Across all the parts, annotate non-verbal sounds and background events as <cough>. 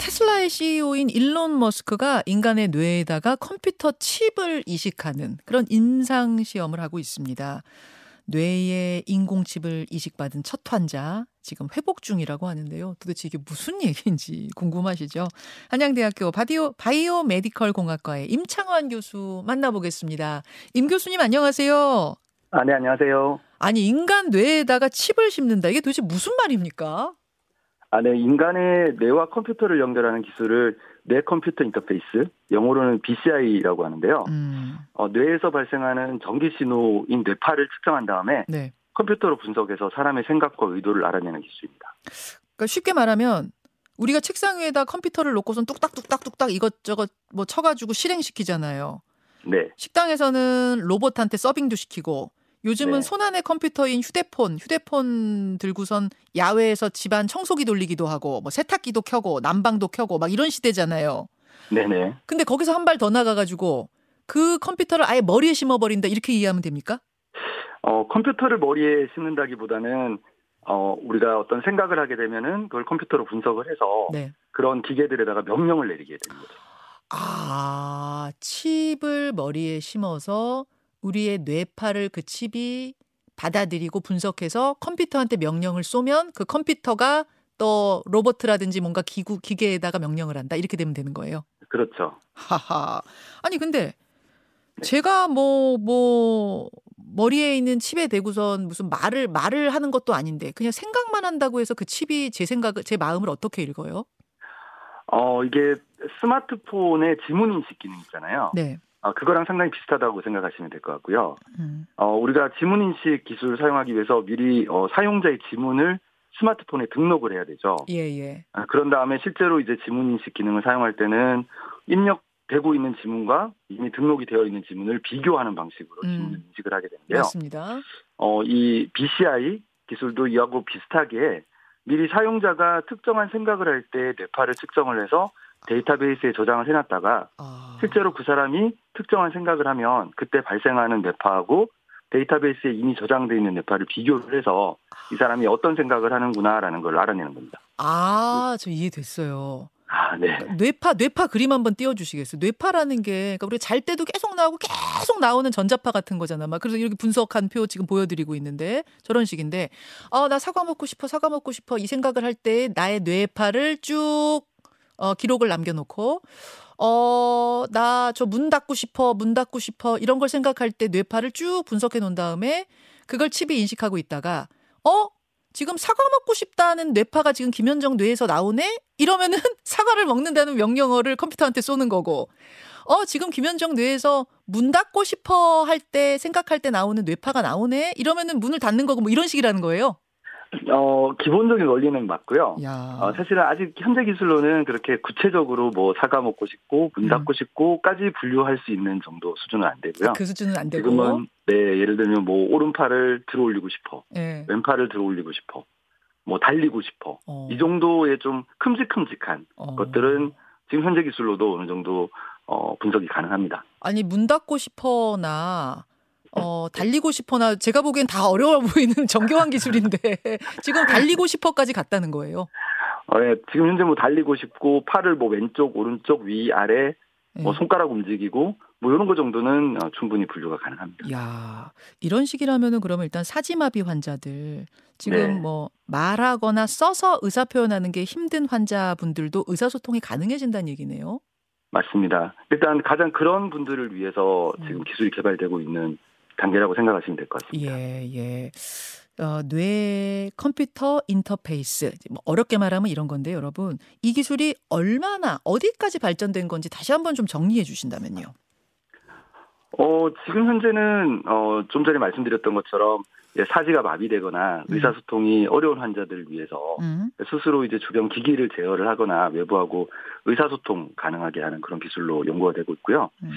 테슬라의 CEO인 일론 머스크가 인간의 뇌에다가 컴퓨터 칩을 이식하는 그런 임상 시험을 하고 있습니다. 뇌에 인공칩을 이식받은 첫 환자 지금 회복 중이라고 하는데요. 도대체 이게 무슨 <laughs> 얘기인지 궁금하시죠? 한양대학교 바디오, biomedical 공학과의 임창환 교수 만나보겠습니다. 임 교수님 안녕하세요. 아, 네, 안녕하세요. 아니 인간 뇌에다가 칩을 심는다. 이게 도대체 무슨 말입니까? 아, 네, 인간의 뇌와 컴퓨터를 연결하는 기술을 뇌 컴퓨터 인터페이스, 영어로는 BCI라고 하는데요. 음, 어, 뇌에서 발생하는 전기 신호인 뇌파를 측정한 다음에 네. 컴퓨터로 분석해서 사람의 생각과 의도를 알아내는 기술입니다. 그러니까 쉽게 말하면 우리가 책상 위에다 컴퓨터를 놓고선 뚝딱뚝딱뚝딱 이것저것 뭐 쳐가지고 실행시키잖아요. 네, 식당에서는 로봇한테 서빙도 시키고 요즘은 네. 손안의 컴퓨터인 휴대폰, 휴대폰 들고선 야외에서 집안 청소기 돌리기도 하고 뭐 세탁기도 켜고 난방도 켜고 막 이런 시대잖아요. 네네. 근데 거기서 한 발 더 나가가지고 그 컴퓨터를 아예 머리에 심어버린다 이렇게 이해하면 됩니까? 어, 컴퓨터를 머리에 심는다기보다는 어, 우리가 어떤 생각을 하게 되면은 그걸 컴퓨터로 분석을 해서 네. 그런 기계들에다가 명령을 내리게 되는 거죠. 아, 칩을 머리에 심어서 우리의 뇌파를 그 칩이 받아들이고 분석해서 컴퓨터한테 명령을 쏘면 그 컴퓨터가 또 로봇이라든지 뭔가 기구 기계에다가 명령을 한다 이렇게 되면 되는 거예요. 그렇죠. 하하. 아니 근데 네. 제가 뭐뭐 머리에 있는 칩에 대고선 무슨 말을 말을 하는 것도 아닌데 그냥 생각만 한다고 해서 그 칩이 제 생각을 제 마음을 어떻게 읽어요? 어, 이게 스마트폰의 지문 인식 기능 있잖아요. 네. 아, 그거랑 상당히 비슷하다고 생각하시면 될 것 같고요. 음. 어, 우리가 지문 인식 기술을 사용하기 위해서 미리 어, 사용자의 지문을 스마트폰에 등록을 해야 되죠. 예, 예. 아, 그런 다음에 실제로 이제 지문 인식 기능을 사용할 때는 입력되고 있는 지문과 이미 등록이 되어 있는 지문을 비교하는 방식으로 음. 지문 인식을 하게 되는데요. 맞습니다. 어, 이 BCI 기술도 이하고 비슷하게 미리 사용자가 특정한 생각을 할 때 뇌파를 측정을 해서 데이터베이스에 저장을 해놨다가 아. 실제로 그 사람이 특정한 생각을 하면 그때 발생하는 뇌파하고 데이터베이스에 이미 저장돼 있는 뇌파를 비교를 해서 이 사람이 어떤 생각을 하는구나라는 걸 알아내는 겁니다. 아, 저 이해됐어요. 아, 네. 뇌파, 뇌파 그림 한번 띄워주시겠어요? 뇌파라는 게, 그러니까 우리 잘 때도 계속 나오고 계속 나오는 전자파 같은 거잖아. 막 그래서 이렇게 분석한 표 지금 보여드리고 있는데 저런 식인데, 아, 나 사과 먹고 싶어, 사과 먹고 싶어 이 생각을 할 때 나의 뇌파를 쭉 어, 기록을 남겨놓고, 어, 나 저 문 닫고 싶어, 문 닫고 싶어 이런 걸 생각할 때 뇌파를 쭉 분석해 놓은 다음에 그걸 칩이 인식하고 있다가, 어? 지금 사과 먹고 싶다는 뇌파가 지금 김현정 뇌에서 나오네? 이러면은 <laughs> 사과를 먹는다는 명령어를 컴퓨터한테 쏘는 거고, 어, 지금 김현정 뇌에서 문 닫고 싶어 할 때, 생각할 때 나오는 뇌파가 나오네? 이러면은 문을 닫는 거고 뭐 이런 식이라는 거예요. 어, 기본적인 원리는 맞고요. 야. 어, 사실은 아직 현재 기술로는 그렇게 구체적으로 뭐 사과 먹고 싶고 문 음. 닫고 싶고까지 분류할 수 있는 정도 수준은 안 되고요. 그 수준은 안 되고. 지금은 네 예를 들면 뭐 오른팔을 들어 올리고 싶어, 예. 왼팔을 들어 올리고 싶어, 뭐 달리고 싶어 어. 이 정도의 좀 큼직큼직한 어. 것들은 지금 현재 기술로도 어느 정도 어, 분석이 가능합니다. 아니 문 닫고 싶어나 어 달리고 싶어나 제가 보기엔 다 어려워 보이는 <laughs> 정교한 기술인데 <laughs> 지금 달리고 싶어까지 갔다는 거예요. 어, 예, 지금 현재 뭐 달리고 싶고 팔을 뭐 왼쪽, 오른쪽, 위, 아래, 뭐 예. 손가락 움직이고 뭐 이런 거 정도는 어, 충분히 분류가 가능합니다. 야 이런 식이라면은 그러면 일단 사지마비 환자들 지금 네. 뭐 말하거나 써서 의사 표현하는 게 힘든 환자분들도 의사소통이 가능해진다는 얘기네요. 맞습니다. 일단 가장 그런 분들을 위해서 지금 음. 기술이 개발되고 있는 단계라고 생각하시면 될 것 같습니다. 예, 예. 어, 뇌 컴퓨터 인터페이스. 뭐 어렵게 말하면 이런 건데 여러분. 이 기술이 얼마나 어디까지 발전된 건지 다시 한번 좀 정리해 주신다면요. 어, 지금 현재는 어, 좀 전에 말씀드렸던 것처럼 예, 사지가 마비되거나 음. 의사소통이 어려운 환자들을 위해서 음. 스스로 이제 주변 기기를 제어를 하거나 외부하고 의사소통 가능하게 하는 그런 기술로 연구가 되고 있고요. 음.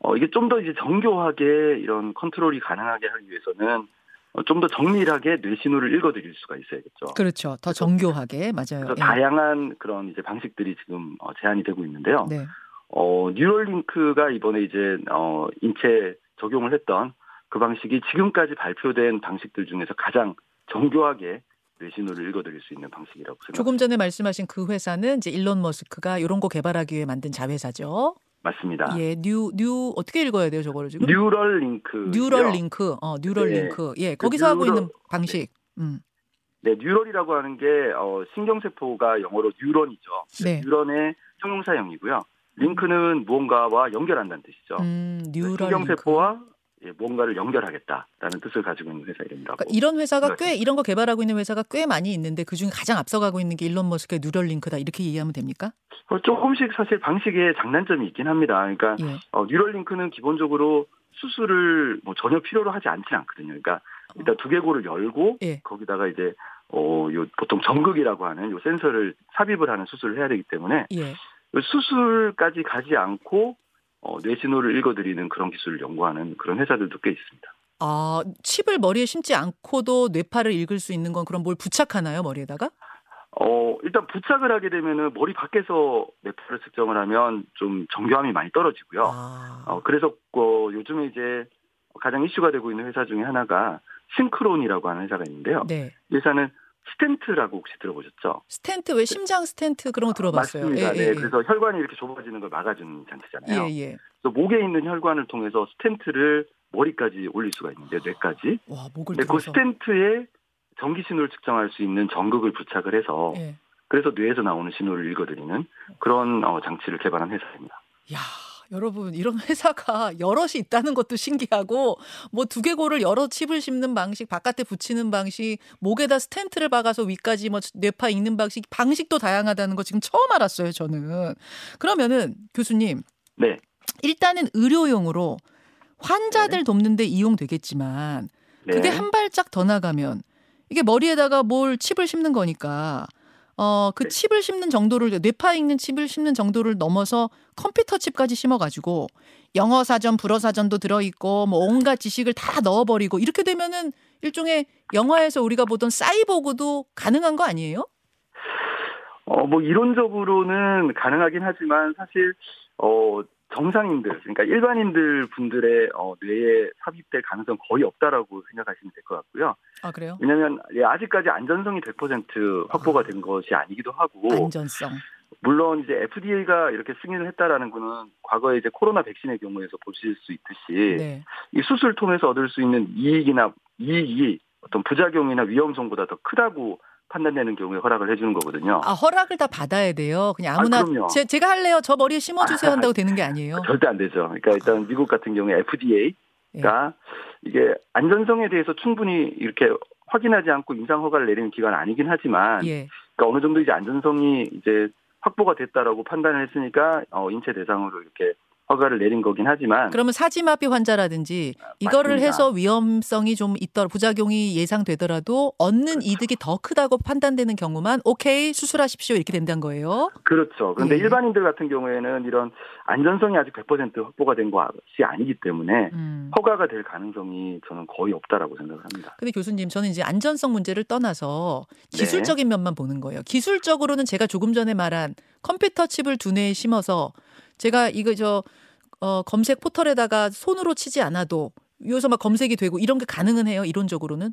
어, 이게 좀 더 이제 정교하게 이런 컨트롤이 가능하게 하기 위해서는 어, 좀더 정밀하게 뇌신호를 읽어드릴 수가 있어야겠죠. 그렇죠. 더 정교하게 맞아요. 그래서 예. 다양한 그런 이제 방식들이 지금 어, 제한이 되고 있는데요. 네. 어, 뉴럴링크가 이번에 이제 어, 인체 적용을 했던 그 방식이 지금까지 발표된 방식들 중에서 가장 정교하게 뇌신호를 읽어들일 수 있는 방식이라고 생각합니다. 조금 전에 말씀하신 그 회사는 이제 일론 머스크가 이런 거 개발하기 위해 만든 자회사죠. 맞습니다. 예, 뉴, 뉴, 어떻게 읽어야 돼요, 저거를 지금? 뉴럴 링크. 뉴럴 링크. 어, 뉴럴 네. 링크. 예, 그 거기서 하고 뉴럴- 있는 방식. 음. 네, neural이라고 하는 게 어, 신경세포가 영어로 뉴런이죠. 네. 뉴런의 형용사형이고요. 링크는 무언가와 연결한다는 뜻이죠. 음, 뉴럴 링크. 신경세포와 예, 무언가를 연결하겠다라는 뜻을 가지고 있는 회사 이름이라고. 그러니까 이런 회사가 네. 꽤 이런 거 개발하고 있는 회사가 꽤 많이 있는데 그 중에 가장 앞서가고 있는 게 일론 머스크의 뉴럴 링크다 이렇게 이해하면 됩니까? 어, 조금씩 사실 방식에 장단점이 있긴 합니다. 그러니까 예. 어, 뉴럴링크는 기본적으로 수술을 뭐 전혀 필요로 하지 않지는 않거든요. 그러니까 일단 두개골을 열고 예. 거기다가 이제 어, 요 보통 전극이라고 하는 요 센서를 삽입을 하는 수술을 해야 되기 때문에 예. 요 수술까지 가지 않고 어, 뇌신호를 읽어드리는 그런 기술을 연구하는 그런 회사들도 꽤 있습니다. 아, 칩을 머리에 심지 않고도 뇌파를 읽을 수 있는 건 그럼 뭘 부착하나요, 머리에다가? 어, 일단 부착을 하게 되면은 머리 밖에서 뇌파를 측정을 하면 좀 정교함이 많이 떨어지고요. 아. 어, 그래서 어, 요즘에 이제 가장 이슈가 되고 있는 회사 중에 하나가 싱크론이라고 하는 회사가 있는데요. 네. 이 회사는 스텐트라고 혹시 들어보셨죠? 스텐트 왜 심장 스텐트 그런 거 들어봤어요. 맞습니다. 예, 네, 예, 그래서 혈관이 이렇게 좁아지는 걸 막아주는 장치잖아요. 예, 예. 그래서 목에 있는 혈관을 통해서 스텐트를 머리까지 올릴 수가 있는데 뇌까지. 와, 목을 근데 그 들어서. 스텐트에 전기 신호를 측정할 수 있는 전극을 부착을 해서 예. 그래서 뇌에서 나오는 신호를 읽어들이는 그런 어, 장치를 개발한 회사입니다. 야, 여러분 이런 회사가 여럿이 있다는 것도 신기하고 뭐 두개골을 여러 칩을 심는 방식, 바깥에 붙이는 방식, 목에다 스텐트를 박아서 위까지 뭐 뇌파 읽는 방식, 방식도 다양하다는 거 지금 처음 알았어요, 저는. 그러면은 교수님, 네. 일단은 의료용으로 환자들 돕는데 이용되겠지만 네. 그게 한 발짝 더 나가면 이게 머리에다가 뭘 칩을 심는 거니까 어그 네. 칩을 심는 정도를 뇌파 읽는 칩을 심는 정도를 넘어서 컴퓨터 칩까지 심어 가지고 영어 사전, 불어 사전도 들어 있고 뭐 온갖 지식을 다 넣어 버리고 이렇게 되면은 일종의 영화에서 우리가 보던 사이보그도 가능한 거 아니에요? 어, 뭐, 이론적으로는 가능하긴 하지만 사실, 어, 정상인들, 그러니까 일반인들 분들의 어, 뇌에 삽입될 가능성 거의 없다라고 생각하시면 될 것 같고요. 아 그래요? 왜냐하면 예, 아직까지 안전성이 100% 확보가 된 것이 아니기도 하고, 안전성. 물론 이제 FDA가 이렇게 승인을 했다라는 거는 과거에 이제 코로나 백신의 경우에서 보실 수 있듯이 네. 이 수술 통해서 얻을 수 있는 이익이나 이익이 어떤 부작용이나 위험성보다 더 크다고 판단되는 경우에 허락을 해주는 거거든요. 아 허락을 다 받아야 돼요. 그냥 아무나 아. 제, 제가 할래요. 저 머리에 심어주세요 한다고 되는 게 아니에요. 절대 안 되죠. 그러니까 일단 미국 같은 경우에 FDA가 예. 이게 안전성에 대해서 충분히 이렇게 확인하지 않고 임상 허가를 내리는 기관은 아니긴 하지만 예. 그러니까 어느 정도 이제 안전성이 이제 확보가 됐다라고 판단을 했으니까 어, 인체 대상으로 이렇게 허가를 내린 거긴 하지만 그러면 사지마비 환자라든지 이거를 맞습니다. 해서 위험성이 좀 있더 부작용이 예상되더라도 얻는 그렇죠. 이득이 더 크다고 판단되는 경우만 오케이 수술하십시오 이렇게 된다는 거예요. 그렇죠. 그런데 예. 일반인들 같은 경우에는 이런 안전성이 아직 100% 확보가 된 것이 아니기 때문에 음. 허가가 될 가능성이 저는 거의 없다라고 생각을 합니다. 근데 교수님 저는 이제 안전성 문제를 떠나서 네. 기술적인 면만 보는 거예요. 기술적으로는 제가 조금 전에 말한 컴퓨터 칩을 두뇌에 심어서 제가 이거 저 어, 검색 포털에다가 손으로 치지 않아도 여기서 막 검색이 되고 이런 게 가능은 해요. 이론적으로는.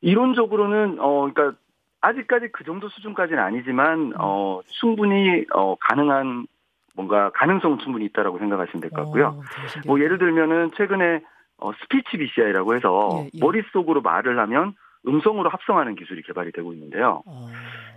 이론적으로는 어 그러니까 아직까지 그 정도 수준까지는 아니지만 어 충분히 어 가능한 뭔가 가능성은 충분히 있다라고 생각하시면 될 것 같고요. 어, 되게 신기하다. 뭐 예를 들면은 최근에 어 스피치 BCI라고 해서 예, 예. 머릿속으로 말을 하면 음성으로 합성하는 기술이 개발이 되고 있는데요. 어,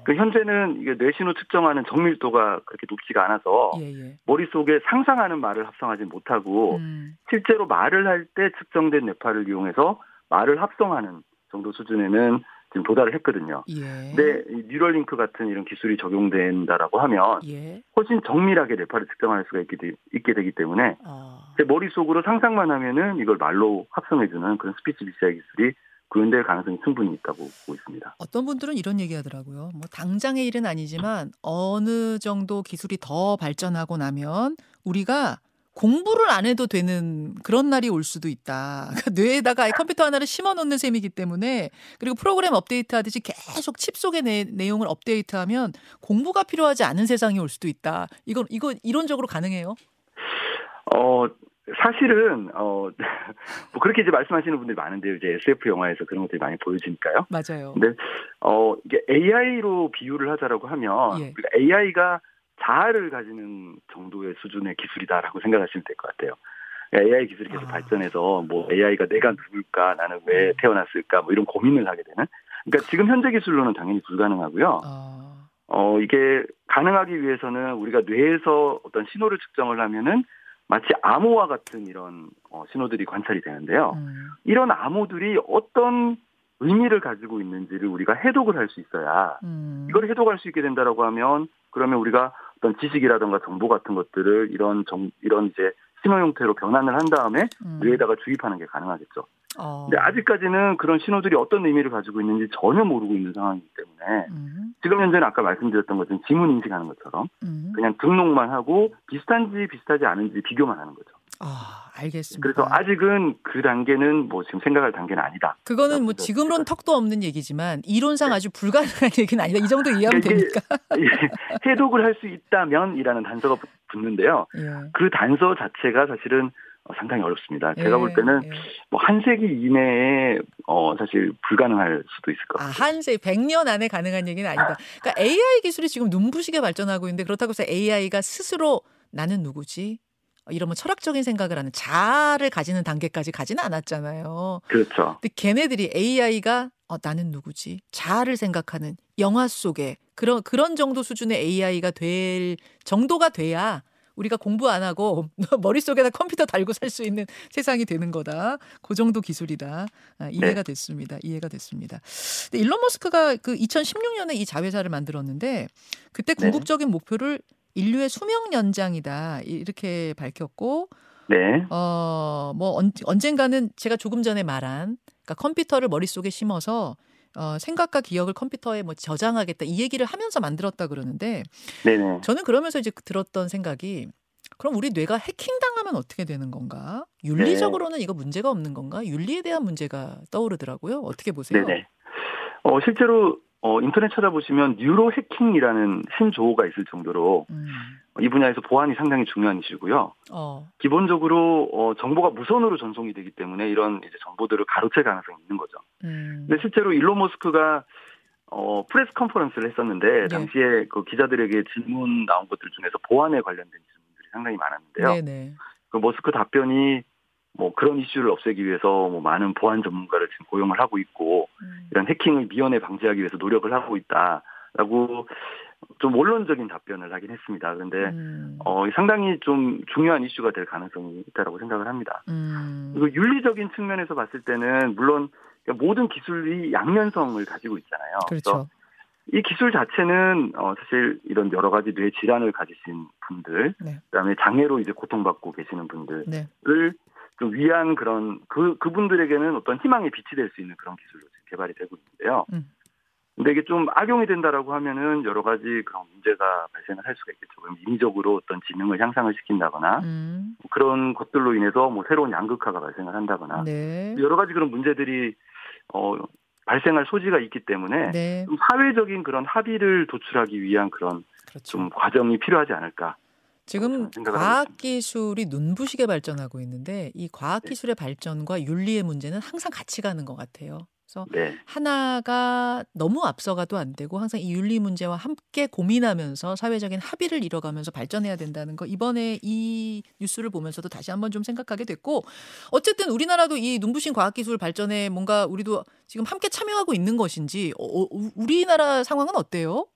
그 현재는 이게 뇌신호 측정하는 정밀도가 그렇게 높지가 않아서 예, 예. 머릿속에 상상하는 말을 합성하지 못하고 음. 실제로 말을 할 때 측정된 뇌파를 이용해서 말을 합성하는 정도 수준에는 지금 도달을 했거든요. 예. 근데 이 뉴럴링크 같은 이런 기술이 적용된다라고 하면 예. 훨씬 정밀하게 뇌파를 측정할 수가 있게, 되, 있게 되기 때문에 아. 제 머릿속으로 상상만 하면은 이걸 말로 합성해주는 그런 스피치 BCI 기술이 구현될 가능성이 충분히 있다고 보고 있습니다. 어떤 분들은 이런 얘기 하더라고요. 뭐 당장의 일은 아니지만 어느 정도 기술이 더 발전하고 나면 우리가 공부를 안 해도 되는 그런 날이 올 수도 있다. <laughs> 그러니까 뇌에다가 컴퓨터 하나를 심어 놓는 셈이기 때문에 그리고 프로그램 업데이트 하듯이 계속 칩 속의 내, 내용을 업데이트하면 공부가 필요하지 않은 세상이 올 수도 있다. 이건 이거 이론적으로 가능해요? 어, 사실은 어 <laughs> 뭐 그렇게 이제 말씀하시는 분들이 많은데요. 이제 SF 영화에서 그런 것들이 많이 보여지니까요. 맞아요. 근데 어 이게 AI로 비유를 하자라고 하면 예. 우리가 AI가 자아를 가지는 정도의 수준의 기술이다라고 생각하시면 될 것 같아요. AI 기술이 계속 아. 발전해서 뭐 AI가 내가 누굴까 나는 왜 음. 태어났을까 뭐 이런 고민을 하게 되는. 그러니까 지금 현재 기술로는 당연히 불가능하고요. 아, 어 이게 가능하기 위해서는 우리가 뇌에서 어떤 신호를 측정을 하면은 마치 암호와 같은 이런 어, 신호들이 관찰이 되는데요. 음, 이런 암호들이 어떤 의미를 가지고 있는지를 우리가 해독을 할 수 있어야 음. 이걸 해독할 수 있게 된다라고 하면 그러면 우리가 어떤 지식이라든가 정보 같은 것들을 이런 정 이런 이제 신호 형태로 변환을 한 다음에 음. 뇌에다가 주입하는 게 가능하겠죠. 어. 근데 아직까지는 그런 신호들이 어떤 의미를 가지고 있는지 전혀 모르고 있는 상황이기 때문에 음, 지금 현재는 아까 말씀드렸던 것처럼 지문 인식하는 것처럼 음. 그냥 등록만 하고 비슷한지 비슷하지 않은지 비교만 하는 거죠. 아, 알겠습니다. 그래서 아직은 그 단계는 뭐 지금 생각할 단계는 아니다. 그거는 뭐 지금론 턱도 없는 얘기지만 이론상 아주 불가능한 <laughs> 얘기는 아니다. 이 정도 이해하면 네. 됩니까? <laughs> 해독을 할 수 있다면이라는 단서가 붙- 붙는데요. 예. 그 단서 자체가 사실은 어, 상당히 어렵습니다. 제가 예, 볼 때는 예. 뭐한 세기 이내에 어 사실 불가능할 수도 있을 것 아, 같아요. 한세 100년 안에 가능한 얘기는 아니다. 그러니까 AI 기술이 지금 눈부시게 발전하고 있는데 그렇다고 해서 AI가 스스로 나는 누구지? 어, 이런 뭐 철학적인 생각을 하는 자아를 가지는 단계까지 가지는 않았잖아요. 그렇죠. 근데 걔네들이 AI가 어, 나는 누구지? 자아를 생각하는 영화 속에 그런 그런 정도 수준의 AI가 될 정도가 돼야 우리가 공부 안 하고 <laughs> 머릿속에다 컴퓨터 달고 살 수 있는 세상이 되는 거다. 그 정도 기술이다. 아, 이해가 됐습니다. 이해가 됐습니다. 근데 일론 머스크가 그 2016년에 이 자회사를 만들었는데 그때 네. 궁극적인 목표를 인류의 수명 연장이다. 이렇게 밝혔고 네. 어, 뭐, 언, 언젠가는 제가 조금 전에 말한, 그러니까 컴퓨터를 머릿속에 심어서, 어, 생각과 기억을 컴퓨터에 뭐 저장하겠다. 이 얘기를 하면서 만들었다 그러는데, 네네. 저는 그러면서 이제 들었던 생각이, 그럼 우리 뇌가 해킹당하면 어떻게 되는 건가? 윤리적으로는 이거 문제가 없는 건가? 윤리에 대한 문제가 떠오르더라고요. 어떻게 보세요? 네네. 어 실제로 어 인터넷 찾아보시면 뉴로 해킹이라는 신조어가 있을 정도로 음, 이 분야에서 보안이 상당히 중요한 이슈고요. 어, 기본적으로 어 정보가 무선으로 전송이 되기 때문에 이런 이제 정보들을 가로챌 가능성이 있는 거죠. 음, 근데 실제로 일론 머스크가 어 press conference를 했었는데 네. 당시에 그 기자들에게 질문 나온 것들 중에서 보안에 관련된 질문들이 상당히 많았는데요. 네네. 그 머스크 답변이 뭐 그런 이슈를 없애기 위해서 뭐 많은 보안 전문가를 지금 고용을 하고 있고 음, 이런 해킹을 미연에 방지하기 위해서 노력을 하고 있다 라고 좀 원론적인 답변을 하긴 했습니다. 그런데 음, 어 상당히 좀 중요한 이슈가 될 가능성이 있다라고 생각을 합니다. 음, 그리고 윤리적인 측면에서 봤을 때는 물론 모든 기술이 양면성을 가지고 있잖아요. 그래서 그렇죠. 이 기술 자체는 어 사실 이런 여러 가지 뇌 질환을 가지신 분들, 네. 그다음에 장애로 이제 고통받고 계시는 분들을 네. 좀 위한 그런 그 그분들에게는 어떤 희망의 빛이 될 수 있는 그런 기술로 지금 개발이 되고 있는데요. 음. 근데 이게 좀 악용이 된다라고 하면은 여러 가지 그런 문제가 발생을 할 수가 있겠죠. 그럼 인위적으로 어떤 지능을 향상을 시킨다거나 음, 그런 것들로 인해서 뭐 새로운 양극화가 발생을 한다거나 네. 여러 가지 그런 문제들이 어 발생할 소지가 있기 때문에 네. 좀 사회적인 그런 합의를 도출하기 위한 그런 그렇죠. 좀 과정이 필요하지 않을까. 지금 과학 기술이 눈부시게 발전하고 있는데 이 과학 네. 기술의 발전과 윤리의 문제는 항상 같이 가는 것 같아요. 그래서 네, 하나가 너무 앞서가도 안 되고 항상 이 윤리 문제와 함께 고민하면서 사회적인 합의를 이뤄가면서 발전해야 된다는 거 이번에 이 뉴스를 보면서도 다시 한번 좀 생각하게 됐고 어쨌든 우리나라도 이 눈부신 과학 기술 발전에 뭔가 우리도 지금 함께 참여하고 있는 것인지 어, 어, 우- 우리나라 상황은 어때요?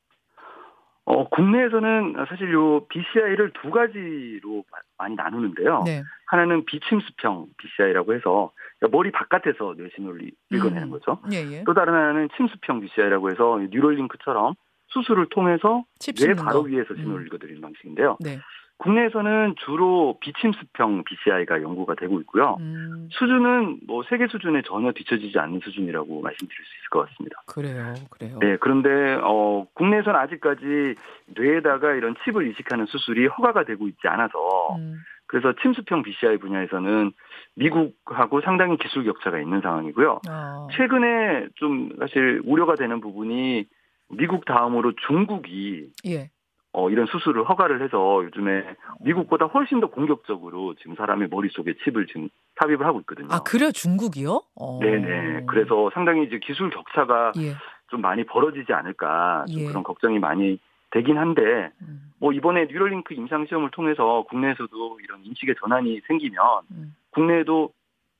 어 국내에서는 사실 요 BCI를 두 가지로 마- 많이 나누는데요. 네. 하나는 비침수평 BCI라고 해서 그러니까 머리 바깥에서 뇌신호를 읽어내는 음. 거죠. 예, 예. 또 다른 하나는 침수평 BCI라고 해서 뉴럴링크처럼 수술을 통해서 칩뇌 바로 거. 위에서 신호를 음. 읽어드리는 방식인데요. 네. 국내에서는 주로 비침수평 BCI가 연구가 되고 있고요. 음, 수준은 뭐 세계 수준에 전혀 뒤처지지 않는 수준이라고 말씀드릴 수 있을 것 같습니다. 그래요. 그래요. 네, 그런데 어 국내에서는 아직까지 뇌에다가 이런 칩을 이식하는 수술이 허가가 되고 있지 않아서 음, 그래서 침수평 BCI 분야에서는 미국하고 상당히 기술 격차가 있는 상황이고요. 어, 최근에 좀 사실 우려가 되는 부분이 미국 다음으로 중국이 예. 어, 이런 수술을 허가를 해서 요즘에 미국보다 훨씬 더 공격적으로 지금 사람의 머릿속에 칩을 지금 삽입을 하고 있거든요. 아, 그래요? 중국이요? 어. 네네. 그래서 상당히 이제 기술 격차가 예. 좀 많이 벌어지지 않을까 좀 예. 그런 걱정이 많이 되긴 한데 음, 뭐 이번에 뉴럴링크 임상 시험을 통해서 국내에서도 이런 인식의 전환이 생기면 음, 국내에도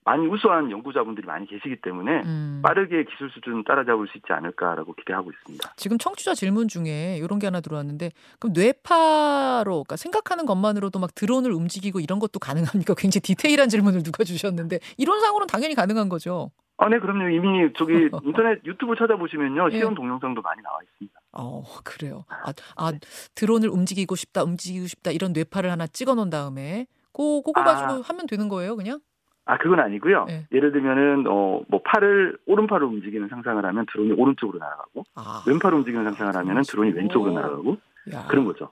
많이 우수한 연구자분들이 많이 계시기 때문에 음. 빠르게 기술 수준 따라잡을 수 있지 않을까라고 기대하고 있습니다. 지금 청취자 질문 중에 이런 게 하나 들어왔는데 그럼 뇌파로 그러니까 생각하는 것만으로도 막 드론을 움직이고 이런 것도 가능합니까? <laughs> 굉장히 디테일한 질문을 누가 주셨는데 이론상으로는 당연히 가능한 거죠. 아, 네, 그럼요. 이미 저기 <laughs> 인터넷 유튜브 찾아보시면요. 예. 시험 동영상도 많이 나와 있습니다. 어, 그래요. 아, 아, 드론을 움직이고 싶다, 움직이고 싶다 이런 뇌파를 하나 찍어 놓은 다음에 고 그거 아. 가지고 하면 되는 거예요, 그냥? 아, 그건 아니고요. 예. 예를 들면은 어, 뭐 팔을 오른팔을 움직이는 상상을 하면 드론이 오른쪽으로 날아가고 아. 왼팔을 움직이는 상상을 하면은 드론이. 왼쪽으로 날아가고 야, 그런 거죠.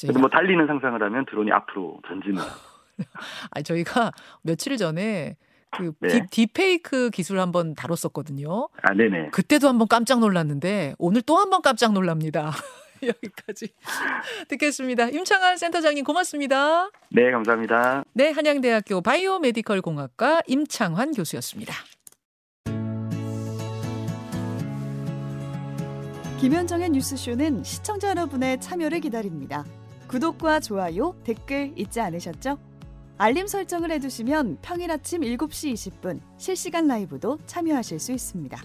그래서 뭐 달리는 상상을 하면 드론이 앞으로 전진을. <laughs> 아니 저희가 며칠 전에 그 네. 딥, 딥페이크 기술 한번 다뤘었거든요. 아, 네네. 그때도 한번 깜짝 놀랐는데 오늘 또 한번 깜짝 놀랍니다. <laughs> <laughs> 여기까지 <laughs> 듣겠습니다. 임창환 센터장님 고맙습니다. 네, 감사합니다. 네, 한양대학교 바이오메디컬 공학과 임창환 교수였습니다. 김현정의 뉴스쇼는 시청자 여러분의 참여를 기다립니다. 구독과 좋아요, 댓글 잊지 않으셨죠? 알림 설정을 해두시면 평일 아침 7시 20분 실시간 라이브도 참여하실 수 있습니다.